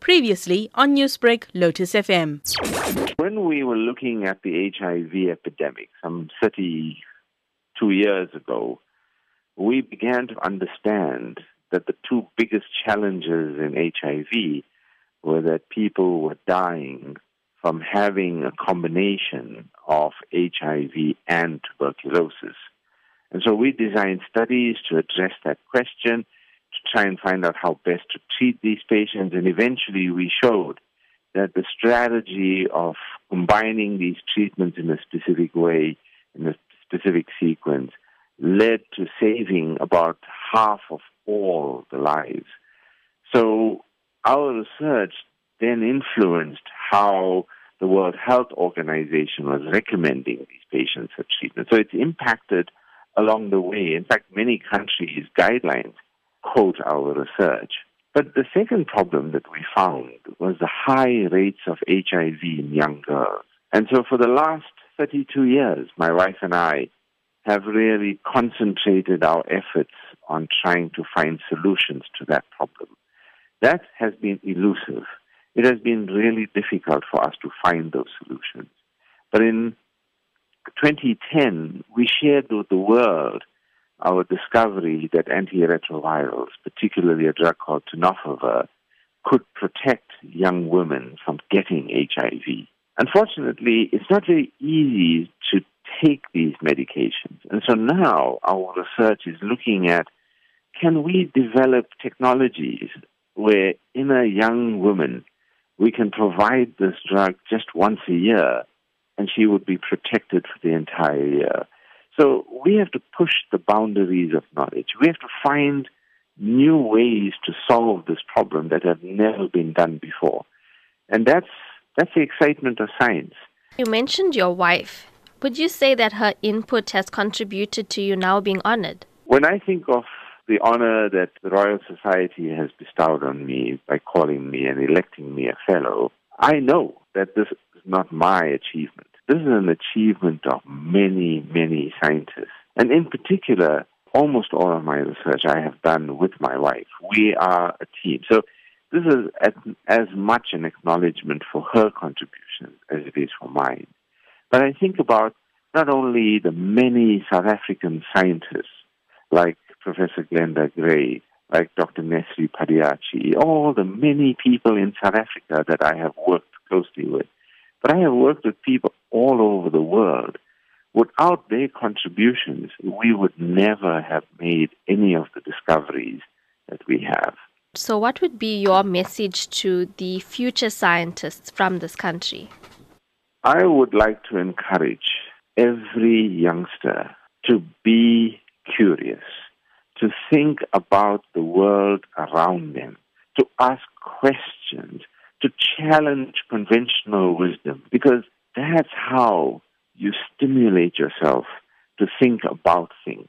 Previously on Newsbreak, Lotus FM. When we were looking at the HIV epidemic some 32 years ago, we began to understand that the two biggest challenges in HIV were that people were dying from having a combination of HIV and tuberculosis. And so we designed studies to address that question, try and find out how best to treat these patients, and eventually we showed that the strategy of combining these treatments in a specific way, in a specific sequence, led to saving about half of all the lives. So our research then influenced how the World Health Organization was recommending these patients for treatment. So it's impacted along the way. In fact, many countries' guidelines quote our research. But the second problem that we found was the high rates of HIV in young girls. And so for the last 32 years, my wife and I have really concentrated our efforts on trying to find solutions to that problem. That has been elusive. It has been really difficult for us to find those solutions. But in 2010, we shared with the world our discovery that antiretrovirals, particularly a drug called tenofovir, could protect young women from getting HIV. Unfortunately, it's not very easy to take these medications. And so now our research is looking at can we develop technologies where in a young woman we can provide this drug just once a year and she would be protected for the entire year. So we have to push the boundaries of knowledge. We have to find new ways to solve this problem that have never been done before. And that's that's the excitement of science. You mentioned your wife. Would you say that her input has contributed to you now being honored? When I think of the honor that the Royal Society has bestowed on me by calling me and electing me a fellow, I know that this is not my achievement. This is an achievement of many, many scientists. And in particular, almost all of my research I have done with my wife. We are a team. So this is as much an acknowledgement for her contribution as it is for mine. But I think about not only the many South African scientists like Professor Glenda Gray, like Dr. Nesri Padayatchi, all the many people in South Africa that I have worked closely with. But I have worked with people all over the world. Without their contributions, we would never have made any of the discoveries that we have. So, what would be your message to the future scientists from this country? I would like to encourage every youngster to be curious, to think about the world around them, to ask questions, to challenge conventional wisdom, because that's how you stimulate yourself to think about things.